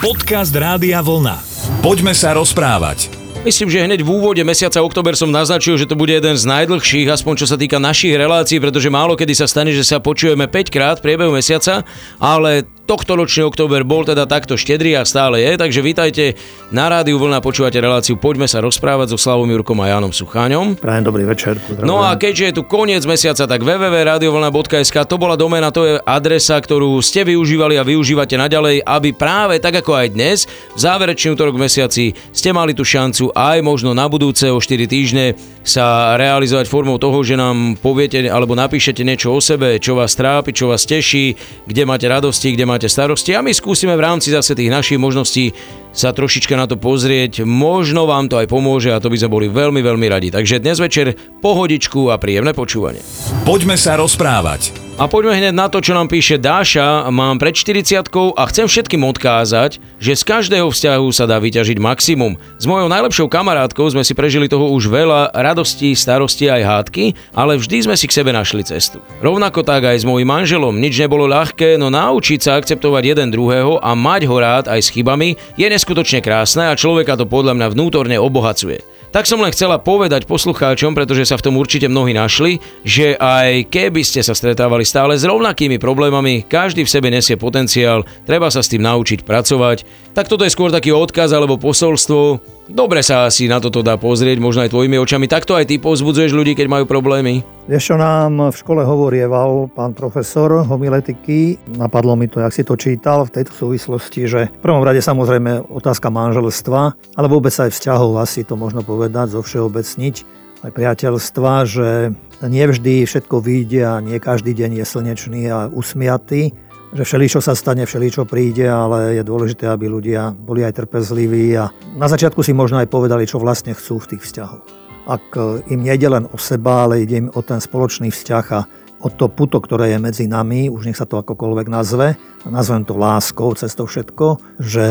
Podcast Rádia Vlna. Poďme sa rozprávať. Myslím, že hneď v úvode mesiaca október som naznačil, že to bude jeden z najdlhších, aspoň čo sa týka našich relácií, pretože málo kedy sa stane, že sa počujeme 5 krát v priebehu mesiaca, ale tohto ročný október bol teda takto štedrý a stále je, takže vítajte na rádiu Vlna, počúvate reláciu Poďme sa rozprávať so Slavom Jurkom a Jánom Sucháňom. Prajem dobrý večer. Pozdravujem. No a keďže je tu koniec mesiaca, tak www.radiovlna.sk to bola doména, to je adresa, ktorú ste využívali a využívate naďalej, aby práve tak ako aj dnes, v záverečný útorok mesiaci ste mali tú šancu aj možno na budúce o 4 týždne sa realizovať formou toho, že nám poviete alebo napíšete niečo o sebe, čo vás trápi, čo vás teší, kde máte radosti, kde máte máte starosti a my skúsime v rámci zase tých našich možností sa trošička na to pozrieť. Možno vám to aj pomôže a to by sme boli veľmi, veľmi radi. Takže dnes večer pohodičku a príjemné počúvanie. Poďme sa rozprávať. A poďme hneď na to, čo nám píše Dáša. Mám pred 40 a chcem všetkým odkázať, že z každého vzťahu sa dá vyťažiť maximum. S mojou najlepšou kamarátkou sme si prežili toho už veľa, radostí, starosti aj hádky, ale vždy sme si k sebe našli cestu. Rovnako tak aj s mojim manželom. Nič nebolo ľahké, no naučiť sa akceptovať jeden druhého a mať ho rád aj s chybami je neskutočne krásne a človeka to podľa mňa vnútorne obohacuje. Tak som len chcela povedať poslucháčom, pretože sa v tom určite mnohí našli, že aj keby ste sa stretávali stále s rovnakými problémami, každý v sebe nesie potenciál, treba sa s tým naučiť pracovať. Tak toto je skôr taký odkaz alebo posolstvo, Dobre sa asi na toto dá pozrieť, možno aj tvojimi očami. Takto aj ty pozbudzuješ ľudí, keď majú problémy? Vieš, čo nám v škole hovorieval pán profesor homiletiky, napadlo mi to, jak si to čítal v tejto súvislosti, že v prvom rade samozrejme otázka manželstva, ale vôbec aj vzťahov, asi to možno povedať, zo všeobecniť, aj priateľstva, že nie vždy všetko vyjde a nie každý deň je slnečný a usmiatý že všeličo sa stane, všeličo príde, ale je dôležité, aby ľudia boli aj trpezliví a na začiatku si možno aj povedali, čo vlastne chcú v tých vzťahoch. Ak e, im nejde len o seba, ale ide im o ten spoločný vzťah a o to puto, ktoré je medzi nami, už nech sa to akokoľvek nazve, nazvem to láskou cez to všetko, že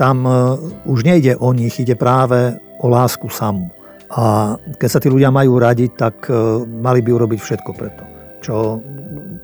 tam e, už nejde o nich, ide práve o lásku samú. A keď sa tí ľudia majú radiť, tak e, mali by urobiť všetko preto, čo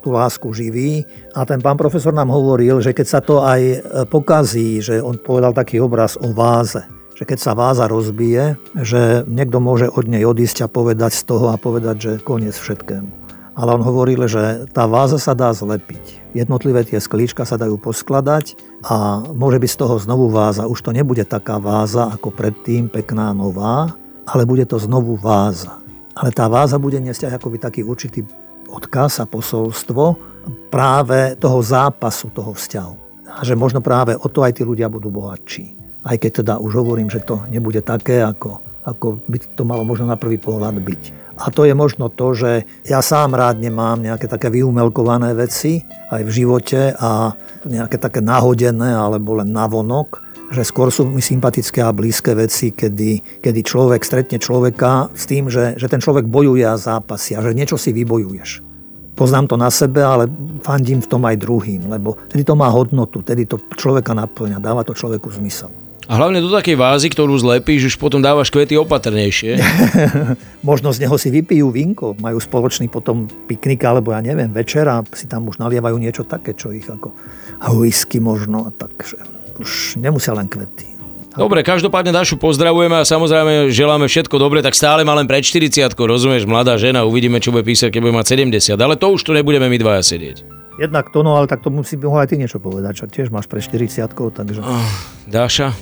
tú lásku živí. A ten pán profesor nám hovoril, že keď sa to aj e, pokazí, že on povedal taký obraz o váze, že keď sa váza rozbije, že niekto môže od nej odísť a povedať z toho a povedať, že koniec všetkému. Ale on hovoril, že tá váza sa dá zlepiť. Jednotlivé tie sklíčka sa dajú poskladať a môže byť z toho znovu váza. Už to nebude taká váza ako predtým, pekná, nová, ale bude to znovu váza. Ale tá váza bude niesť aj akoby taký určitý odkaz a posolstvo práve toho zápasu, toho vzťahu. A že možno práve o to aj tí ľudia budú bohatší. Aj keď teda už hovorím, že to nebude také, ako, ako by to malo možno na prvý pohľad byť. A to je možno to, že ja sám rád nemám nejaké také vyumelkované veci aj v živote a nejaké také nahodené alebo len navonok, že skôr sú mi sympatické a blízke veci, kedy, kedy človek stretne človeka s tým, že, že ten človek bojuje a zápasí a že niečo si vybojuješ. Poznám to na sebe, ale fandím v tom aj druhým, lebo tedy to má hodnotu, tedy to človeka naplňa, dáva to človeku zmysel. A hlavne do takej vázy, ktorú zlepíš, už potom dávaš kvety opatrnejšie. Možno z neho si vypijú vínko, majú spoločný potom piknik, alebo ja neviem, večera si tam už nalievajú niečo také, čo ich ako whisky možno, takže už nemusia len kvety. Dobre, každopádne Dašu pozdravujeme a samozrejme želáme všetko dobre, tak stále má len pred 40 rozumieš, mladá žena, uvidíme, čo bude písať, keď bude mať 70, ale to už tu nebudeme my dvaja sedieť. Jednak to, no ale tak to musí mohol aj ty niečo povedať, čo tiež máš pre 40 takže... Oh, Dáša,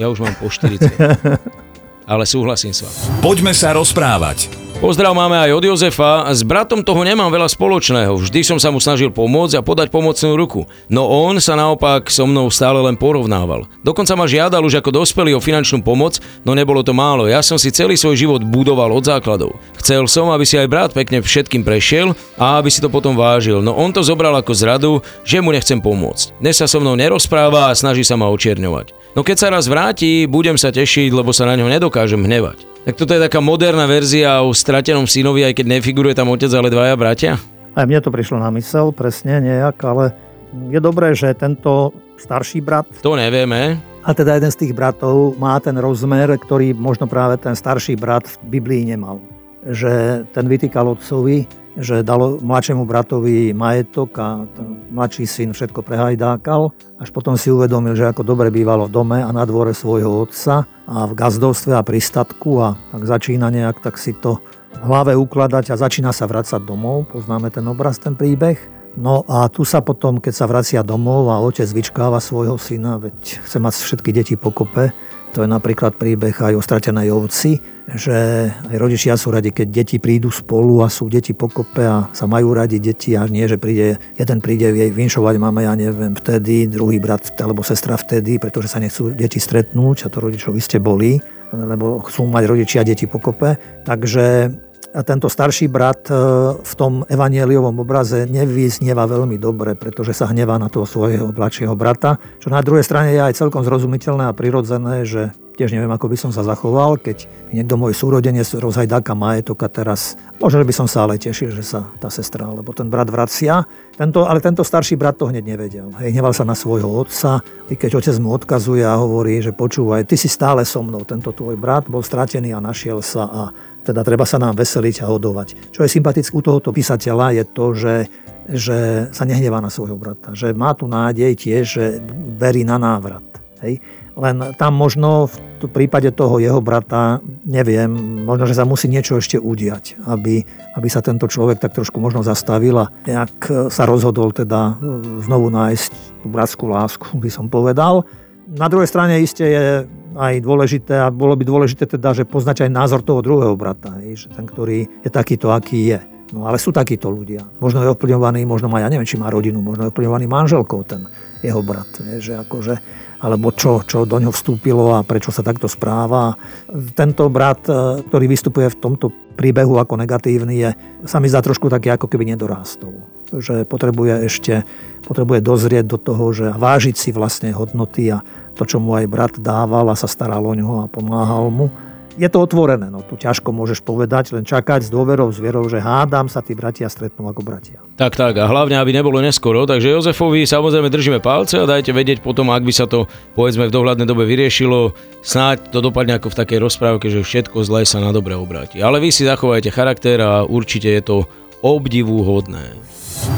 ja už mám po 40. ale súhlasím s vami. Poďme sa rozprávať. Pozdrav máme aj od Jozefa. S bratom toho nemám veľa spoločného. Vždy som sa mu snažil pomôcť a podať pomocnú ruku. No on sa naopak so mnou stále len porovnával. Dokonca ma žiadal už ako dospelý o finančnú pomoc, no nebolo to málo. Ja som si celý svoj život budoval od základov. Chcel som, aby si aj brat pekne všetkým prešiel a aby si to potom vážil. No on to zobral ako zradu, že mu nechcem pomôcť. Dnes sa so mnou nerozpráva a snaží sa ma očierňovať. No keď sa raz vráti, budem sa tešiť, lebo sa na ňo nedokážem hnevať. Tak toto je taká moderná verzia o stratenom synovi, aj keď nefiguruje tam otec, ale dvaja bratia? Aj mne to prišlo na mysel, presne nejak, ale je dobré, že tento starší brat... To nevieme. A teda jeden z tých bratov má ten rozmer, ktorý možno práve ten starší brat v Biblii nemal. Že ten vytýkal otcovi, že dalo mladšiemu bratovi majetok a ten mladší syn všetko prehajdákal. Až potom si uvedomil, že ako dobre bývalo v dome a na dvore svojho otca a v gazdovstve a pri a tak začína nejak tak si to v hlave ukladať a začína sa vracať domov. Poznáme ten obraz, ten príbeh. No a tu sa potom, keď sa vracia domov a otec vyčkáva svojho syna, veď chce mať všetky deti pokope, to je napríklad príbeh aj o stratenej ovci, že aj rodičia sú radi, keď deti prídu spolu a sú deti pokope a sa majú radi deti a nie, že príde, jeden príde jej vinšovať máme, ja neviem, vtedy, druhý brat alebo sestra vtedy, pretože sa nechcú deti stretnúť a to rodičov ste boli, lebo chcú mať rodičia deti pokope. Takže tento starší brat e, v tom evanieliovom obraze nevyznieva veľmi dobre, pretože sa hnevá na toho svojho mladšieho brata, čo na druhej strane je aj celkom zrozumiteľné a prirodzené, že tiež neviem, ako by som sa zachoval, keď niekto môj súrodenec rozhajdáka majetok a teraz, možno by som sa ale tešil, že sa tá sestra alebo ten brat vracia. Tento, ale tento starší brat to hneď nevedel. Hej, hneval sa na svojho otca, i keď otec mu odkazuje a hovorí, že počúvaj, ty si stále so mnou, tento tvoj brat bol stratený a našiel sa a teda treba sa nám veseliť a hodovať. Čo je sympatické u tohoto písateľa je to, že že sa nehnevá na svojho brata, že má tu nádej tiež, že verí na návrat. Hej. Len tam možno v prípade toho jeho brata, neviem, možno, že sa musí niečo ešte udiať, aby, aby sa tento človek tak trošku možno zastavil a nejak sa rozhodol teda znovu nájsť tú bratskú lásku, by som povedal. Na druhej strane iste je aj dôležité a bolo by dôležité teda, že poznať aj názor toho druhého brata, že ten, ktorý je takýto, aký je. No ale sú takíto ľudia. Možno je ovplyvňovaný, možno má, ja neviem, či má rodinu, možno je ovplyvňovaný manželkou ten jeho brat. Že akože, alebo čo, čo do ňoho vstúpilo a prečo sa takto správa. Tento brat, e, ktorý vystupuje v tomto príbehu ako negatívny, je, sa mi zdá trošku taký, ako keby nedorástol. Že potrebuje ešte, potrebuje dozrieť do toho, že vážiť si vlastne hodnoty a to, čo mu aj brat dával a sa staral o ňoho a pomáhal mu. Je to otvorené, no tu ťažko môžeš povedať, len čakať s dôverou, s vierou, že hádam sa tí bratia stretnú ako bratia. Tak, tak a hlavne, aby nebolo neskoro, takže Jozefovi samozrejme držíme palce a dajte vedieť potom, ak by sa to povedzme v dohľadnej dobe vyriešilo, snáď to dopadne ako v takej rozprávke, že všetko zlé sa na dobre obráti. Ale vy si zachovajte charakter a určite je to obdivuhodné.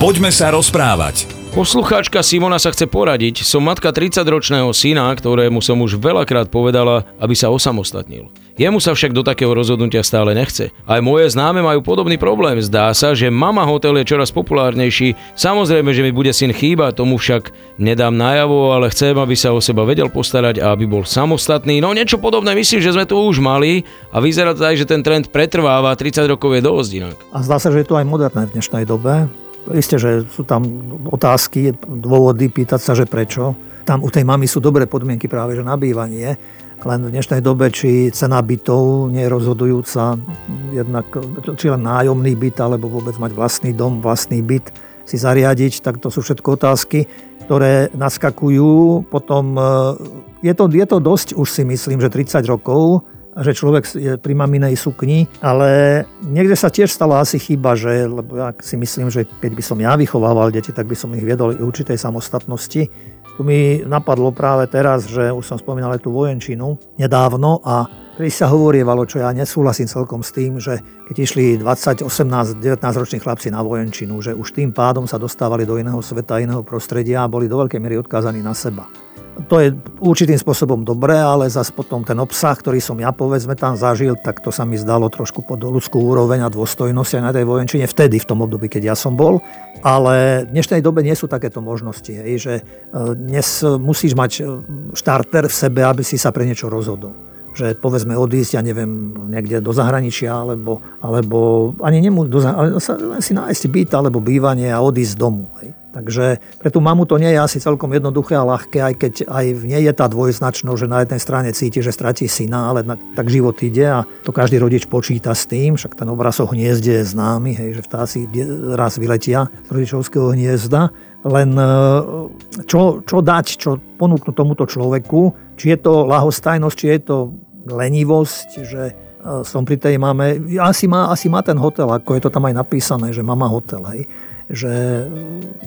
Poďme sa rozprávať. Poslucháčka Simona sa chce poradiť. Som matka 30-ročného syna, ktorému som už veľakrát povedala, aby sa osamostatnil. Jemu sa však do takého rozhodnutia stále nechce. Aj moje známe majú podobný problém. Zdá sa, že mama hotel je čoraz populárnejší. Samozrejme, že mi bude syn chýba, tomu však nedám najavo, ale chcem, aby sa o seba vedel postarať a aby bol samostatný. No niečo podobné myslím, že sme tu už mali a vyzerá to aj, že ten trend pretrváva. 30 rokov je dosť inak. A zdá sa, že je to aj moderné v dnešnej dobe Isté, že sú tam otázky, dôvody pýtať sa, že prečo. Tam u tej mamy sú dobré podmienky práve, že na bývanie. Len v dnešnej dobe, či cena bytov nie je rozhodujúca, jednak, či len nájomný byt, alebo vôbec mať vlastný dom, vlastný byt si zariadiť, tak to sú všetko otázky, ktoré naskakujú. Potom e, je to, je to dosť, už si myslím, že 30 rokov, že človek je pri maminej sukni, ale niekde sa tiež stala asi chyba, že, lebo ja si myslím, že keď by som ja vychovával deti, tak by som ich viedol určitej samostatnosti. Tu mi napadlo práve teraz, že už som spomínal aj tú vojenčinu nedávno a keď sa hovorievalo, čo ja nesúhlasím celkom s tým, že keď išli 20, 18, 19 roční chlapci na vojenčinu, že už tým pádom sa dostávali do iného sveta, iného prostredia a boli do veľkej miery odkázaní na seba to je určitým spôsobom dobré, ale zase potom ten obsah, ktorý som ja povedzme tam zažil, tak to sa mi zdalo trošku pod ľudskú úroveň a dôstojnosť aj na tej vojenčine vtedy, v tom období, keď ja som bol. Ale v dnešnej dobe nie sú takéto možnosti, hej, že e, dnes musíš mať e, štarter v sebe, aby si sa pre niečo rozhodol že povedzme odísť, ja neviem, niekde do zahraničia, alebo, alebo ani nemú, do, ale si nájsť byt alebo bývanie a odísť z domu. Takže pre tú mamu to nie je asi celkom jednoduché a ľahké, aj keď aj v nej je tá dvojznačnosť, že na jednej strane cíti, že stratí syna, ale na, tak život ide a to každý rodič počíta s tým, však ten obraz o hniezde je známy, hej, že vtáci raz vyletia z rodičovského hniezda, len e, čo, čo dať, čo ponúknuť tomuto človeku, či je to lahostajnosť, či je to lenivosť, že e, som pri tej mame, asi má, asi má ten hotel, ako je to tam aj napísané, že mama hotel, hej že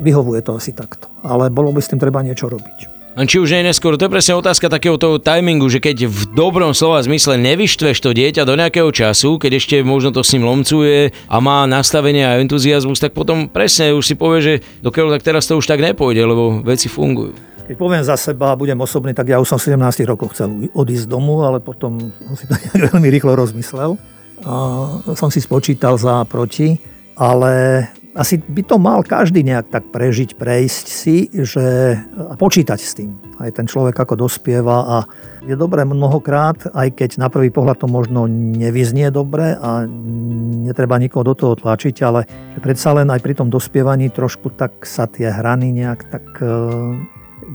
vyhovuje to asi takto. Ale bolo by s tým treba niečo robiť. A či už nie je neskôr, to je presne otázka takého toho timingu, že keď v dobrom slova zmysle nevyštveš to dieťa do nejakého času, keď ešte možno to s ním lomcuje a má nastavenie a entuziasmus, tak potom presne už si povie, že dokiaľ tak teraz to už tak nepôjde, lebo veci fungujú. Keď poviem za seba a budem osobný, tak ja už som v 17 rokoch chcel odísť z domu, ale potom som si to nejak veľmi rýchlo rozmyslel. A som si spočítal za a proti, ale asi by to mal každý nejak tak prežiť, prejsť si že, a počítať s tým. Aj ten človek ako dospieva a je dobré mnohokrát, aj keď na prvý pohľad to možno nevyznie dobre a netreba nikoho do toho tlačiť, ale že predsa len aj pri tom dospievaní trošku tak sa tie hrany nejak tak e,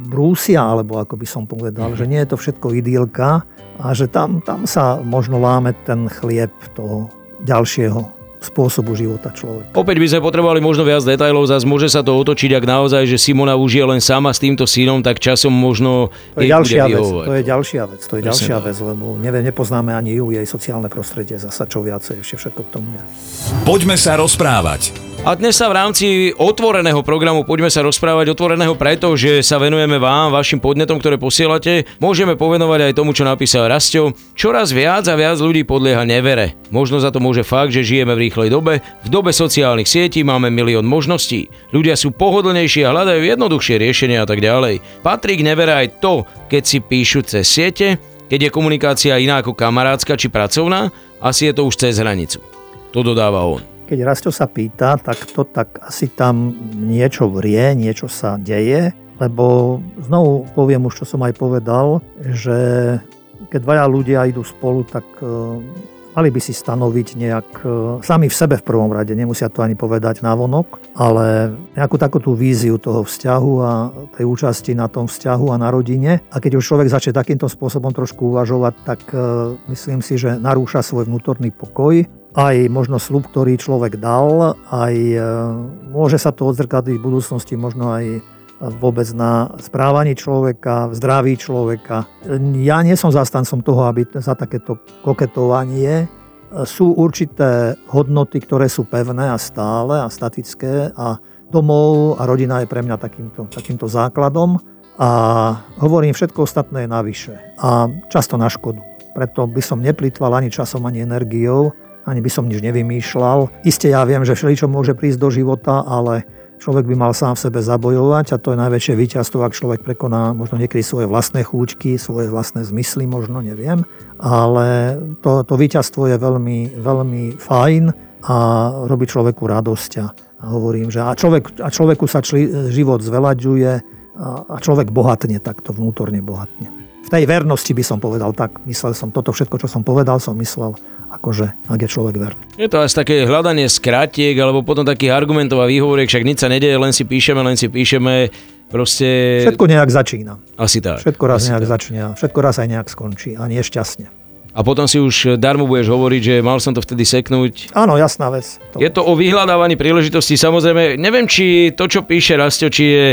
brúsia, alebo ako by som povedal, že nie je to všetko idylka a že tam, tam sa možno láme ten chlieb toho ďalšieho spôsobu života človeka. Opäť by sme potrebovali možno viac detajlov, zase môže sa to otočiť, ak naozaj, že Simona už je len sama s týmto synom, tak časom možno to je ďalšia vec, to je ďalšia vec, to je Presne ďalšia vec, lebo neviem, nepoznáme ani ju, jej sociálne prostredie, zasa čo viacej, ešte všetko k tomu je. Poďme sa rozprávať. A dnes sa v rámci otvoreného programu Poďme sa rozprávať otvoreného preto, že sa venujeme vám, vašim podnetom, ktoré posielate. Môžeme povenovať aj tomu, čo napísal Rastio. Čoraz viac a viac ľudí podlieha nevere. Možno za to môže fakt, že žijeme v rýchlej dobe. V dobe sociálnych sietí máme milión možností. Ľudia sú pohodlnejší a hľadajú jednoduchšie riešenia a tak ďalej. Patrí k nevere aj to, keď si píšu cez siete, keď je komunikácia iná ako kamarátska či pracovná, asi je to už cez hranicu. To dodáva on. Keď Rasto sa pýta, tak to tak asi tam niečo vrie, niečo sa deje, lebo znovu poviem už, čo som aj povedal, že keď dvaja ľudia idú spolu, tak e, mali by si stanoviť nejak, e, sami v sebe v prvom rade, nemusia to ani povedať na vonok, ale nejakú takú tú víziu toho vzťahu a tej účasti na tom vzťahu a na rodine. A keď už človek začne takýmto spôsobom trošku uvažovať, tak e, myslím si, že narúša svoj vnútorný pokoj aj možno slub, ktorý človek dal, aj e, môže sa to odzrkadliť v budúcnosti možno aj vôbec na správaní človeka, v zdraví človeka. Ja nie som zastancom toho, aby za takéto koketovanie sú určité hodnoty, ktoré sú pevné a stále a statické a domov a rodina je pre mňa takýmto, takýmto základom a hovorím, všetko ostatné je navyše a často na škodu. Preto by som neplýtval ani časom, ani energiou, ani by som nič nevymýšľal. Isté ja viem, že všeličo môže prísť do života, ale človek by mal sám v sebe zabojovať a to je najväčšie víťazstvo, ak človek prekoná možno niekedy svoje vlastné chúčky, svoje vlastné zmysly, možno neviem, ale to, to víťazstvo je veľmi, veľmi fajn a robí človeku radosť a, hovorím, že a, človek, a človeku sa čli, život zvelaďuje a, a človek bohatne, takto vnútorne bohatne. V tej vernosti by som povedal tak, myslel som toto všetko, čo som povedal, som myslel akože, ak je človek verný. Je to asi také hľadanie skratiek, alebo potom takých argumentov a výhovoriek, však nič sa nedeje, len si píšeme, len si píšeme, proste... Všetko nejak začína. Asi tak. Všetko raz asi nejak tak. začne všetko raz aj nejak skončí a nie šťastne. A potom si už darmo budeš hovoriť, že mal som to vtedy seknúť. Áno, jasná vec. To... Je to o vyhľadávaní príležitosti. Samozrejme, neviem, či to, čo píše Rastio, či je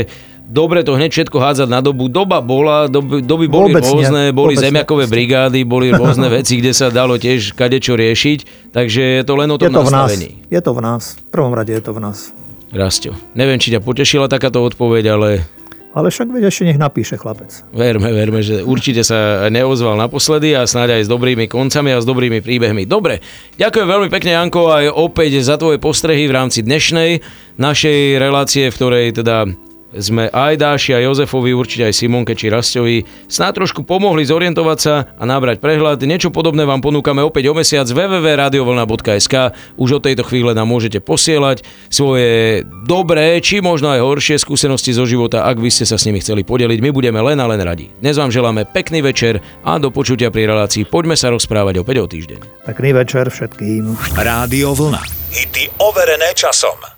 dobre to hneď všetko hádzať na dobu. Doba bola, doby, doby boli Vôbec rôzne, nie. boli zemiakové nie. brigády, boli rôzne veci, kde sa dalo tiež kadečo riešiť, takže je to len o tom je to nastavení. V nás. Je to v nás, v prvom rade je to v nás. Rastio, neviem, či ťa potešila takáto odpoveď, ale ale však veď ešte nech napíše chlapec. Verme, verme, že určite sa neozval naposledy a snáď aj s dobrými koncami a s dobrými príbehmi. Dobre, ďakujem veľmi pekne Janko aj opäť za tvoje postrehy v rámci dnešnej našej relácie, v ktorej teda sme aj Dáši a Jozefovi, určite aj Simonke či Rastovi sná trošku pomohli zorientovať sa a nabrať prehľad. Niečo podobné vám ponúkame opäť o mesiac www.radiovlna.sk. Už od tejto chvíle nám môžete posielať svoje dobré, či možno aj horšie skúsenosti zo života, ak by ste sa s nimi chceli podeliť. My budeme len a len radi. Dnes vám želáme pekný večer a do počutia pri relácii. Poďme sa rozprávať opäť o týždeň. Pekný večer všetkým. Rádio Vlna. Hity overené časom.